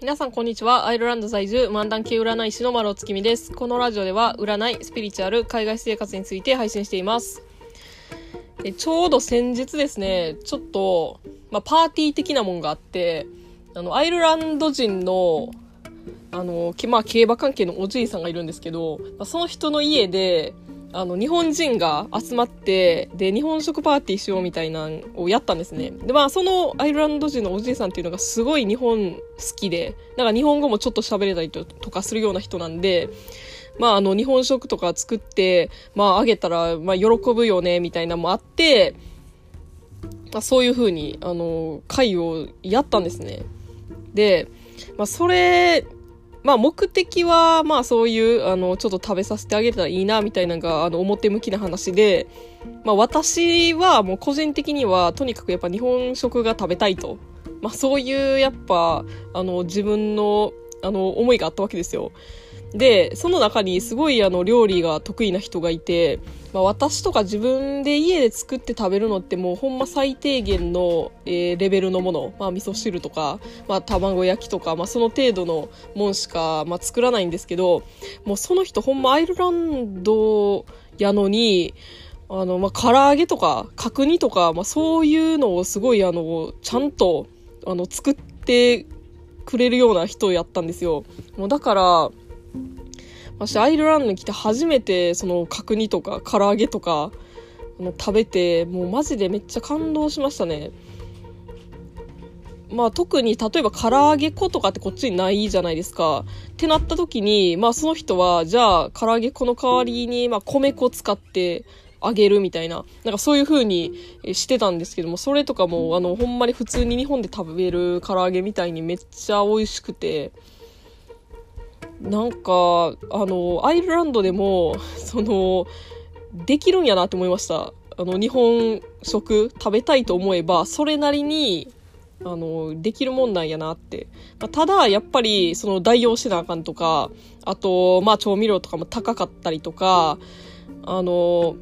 皆さんこんにちは。アイルランド在住、漫談系占い師の丸尾月見です。このラジオでは、占い、スピリチュアル、海外生活について配信しています。でちょうど先日ですね、ちょっと、まあ、パーティー的なもんがあって、あの、アイルランド人の、あの、まあ、競馬関係のおじいさんがいるんですけど、まあ、その人の家で、あの、日本人が集まって、で、日本食パーティーしようみたいなのをやったんですね。で、まあ、そのアイルランド人のおじいさんっていうのがすごい日本好きで、なんか日本語もちょっと喋れたりとかするような人なんで、まあ、あの、日本食とか作って、まあ、あげたら、まあ、喜ぶよね、みたいなのもあって、まあ、そういう風に、あの、会をやったんですね。で、まあ、それまあ目的は、まあそういう、あの、ちょっと食べさせてあげたらいいな、みたいなのが、あの、表向きな話で、まあ私はもう個人的には、とにかくやっぱ日本食が食べたいと。まあそういう、やっぱ、あの、自分の、あの、思いがあったわけですよ。で、その中にすごいあの料理が得意な人がいて、まあ、私とか自分で家で作って食べるのってもうほんま最低限の、えー、レベルのもの、まあ、味噌汁とか、まあ、卵焼きとか、まあ、その程度のもんしか、まあ、作らないんですけど、もうその人ほんまアイルランドやのに、あの、まあ、唐揚げとか、角煮とか、まあ、そういうのをすごい、あの、ちゃんと、あの、作ってくれるような人やったんですよ。もうだから、私アイルランドに来て初めてその角煮とか唐揚げとかあの食べてもうマジでめっちゃ感動しましたねまあ特に例えば唐揚げ粉とかってこっちにないじゃないですか。ってなった時に、まあその人は、じゃあ唐揚げ粉の代わりに、まあ米粉使ってあげるみたいな、なんかそういう風にしてたんですけども、それとかもあのほんまに普通に日本で食べる唐揚げみたいにめっちゃ美味しくて、なんか、あの、アイルランドでも、その、できるんやなって思いました。あの、日本食食べたいと思えば、それなりに、あの、できるもんなんやなって。まあ、ただ、やっぱり、その代用しなあかんとか、あと、まあ、調味料とかも高かったりとか、あの、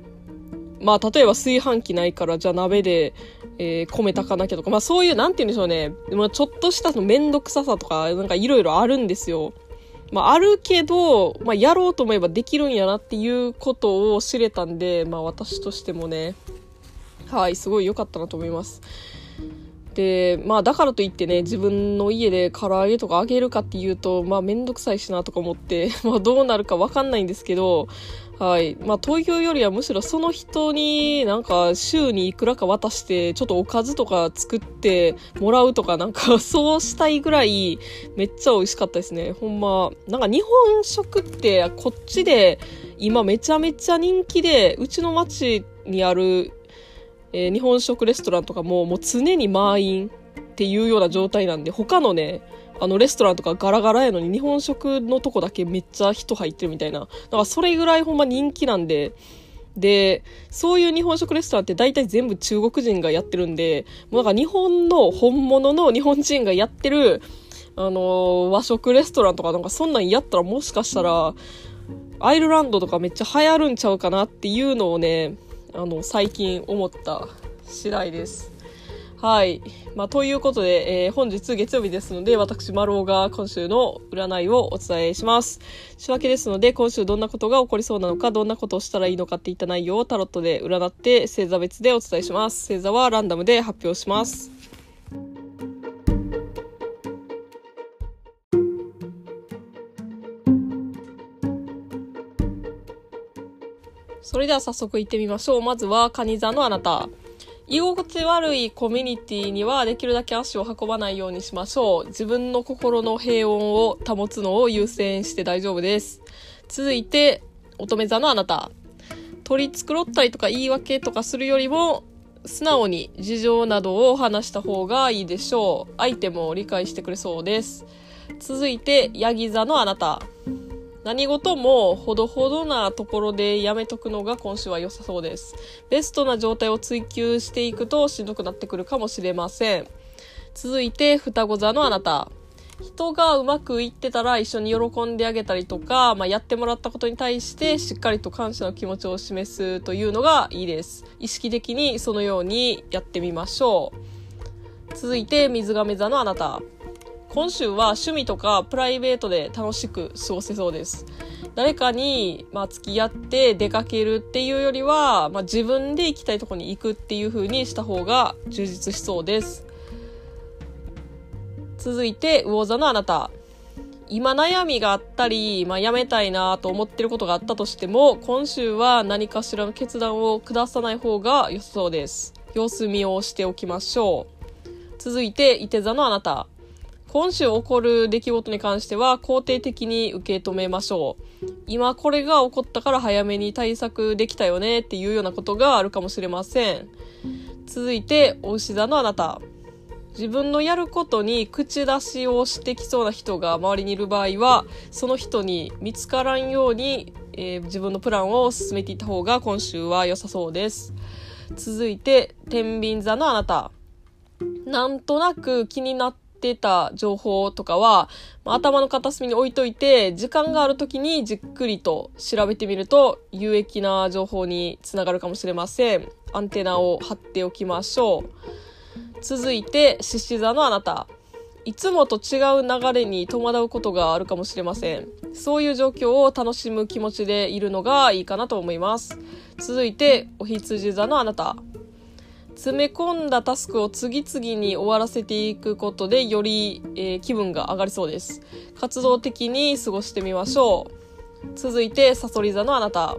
まあ、例えば炊飯器ないから、じゃあ鍋で、えー、米炊かなきゃとか、まあ、そういう、なんて言うんでしょうね。まあ、ちょっとしたそのめんどくささとか、なんかいろいろあるんですよ。まあ、あるけど、まあ、やろうと思えばできるんやなっていうことを知れたんで、まあ、私としてもね、はい、すごい良かったなと思います。で、まあ、だからといってね、自分の家で唐揚げとか揚げるかっていうと、まあ、めんどくさいしなとか思って、まあ、どうなるかわかんないんですけど、はい。まあ、東京よりはむしろその人になんか週にいくらか渡して、ちょっとおかずとか作ってもらうとかなんか そうしたいぐらいめっちゃ美味しかったですね。ほんま。なんか日本食ってこっちで今めちゃめちゃ人気で、うちの町にある、えー、日本食レストランとかももう常に満員っていうような状態なんで、他のね、あのレストランとかガラガラやのに日本食のとこだけめっちゃ人入ってるみたいな。だからそれぐらいほんま人気なんで、で、そういう日本食レストランって大体全部中国人がやってるんで、もうなんか日本の本物の日本人がやってる、あの和食レストランとかなんかそんなんやったらもしかしたら、アイルランドとかめっちゃ流行るんちゃうかなっていうのをね、あの、最近思った次第です。はい。まあ、ということで、えー、本日月曜日ですので、私、丸尾が今週の占いをお伝えします。仕分けですので、今週どんなことが起こりそうなのか、どんなことをしたらいいのかっていった内容をタロットで占って、星座別でお伝えします。星座はランダムで発表します。それでは早速行ってみましょう。まずは、蟹座のあなた。居心地悪いコミュニティにはできるだけ足を運ばないようにしましょう。自分の心の平穏を保つのを優先して大丈夫です。続いて、乙女座のあなた。取り繕ったりとか言い訳とかするよりも、素直に事情などを話した方がいいでしょう。相手も理解してくれそうです。続いて、ヤギ座のあなた。何事もほどほどなところでやめとくのが今週は良さそうです。ベストな状態を追求していくとしんどくなってくるかもしれません。続いて、双子座のあなた。人がうまくいってたら一緒に喜んであげたりとか、まあ、やってもらったことに対してしっかりと感謝の気持ちを示すというのがいいです。意識的にそのようにやってみましょう。続いて、水亀座のあなた。今週は趣味とかプライベートで楽しく過ごせそうです。誰かに、まあ、付き合って出かけるっていうよりは、まあ、自分で行きたいとこに行くっていう風にした方が充実しそうです。続いて、魚座のあなた。今悩みがあったり、まあ、やめたいなと思ってることがあったとしても、今週は何かしらの決断を下さない方が良さそうです。様子見をしておきましょう。続いて、伊手座のあなた。今週起こる出来事に関しては肯定的に受け止めましょう。今これが起こったから早めに対策できたよねっていうようなことがあるかもしれません。続いて、お牛座のあなた。自分のやることに口出しをしてきそうな人が周りにいる場合はその人に見つからんように、えー、自分のプランを進めていった方が今週は良さそうです続いて天秤座のあなたなんとなく気になってた情報とかはま、頭の片隅に置いといて、時間がある時にじっくりと調べてみると、有益な情報につながるかもしれません。アンテナを張っておきましょう。続いて、獅子座のあなた。いつもと違う流れに戸惑うことがあるかもしれません。そういう状況を楽しむ気持ちでいるのがいいかなと思います。続いて、お羊座のあなた。詰め込んだタスクを次々に終わらせていくことでより、えー、気分が上がりそうです。活動的に過ごしてみましょう。続いて、さそり座のあなた。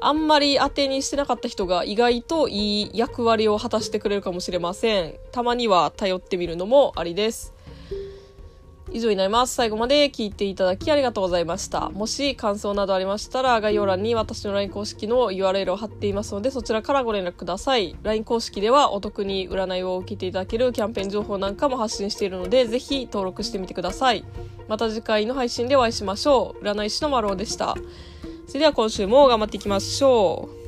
あんまり当てにしてなかった人が意外といい役割を果たしてくれるかもしれません。たまには頼ってみるのもありです。以上になります。最後まで聞いていただきありがとうございました。もし感想などありましたら、概要欄に私の LINE 公式の URL を貼っていますので、そちらからご連絡ください。LINE 公式ではお得に占いを受けていただけるキャンペーン情報なんかも発信しているので、ぜひ登録してみてください。また次回の配信でお会いしましょう。占い師の丸尾でした。それでは今週も頑張っていきましょう。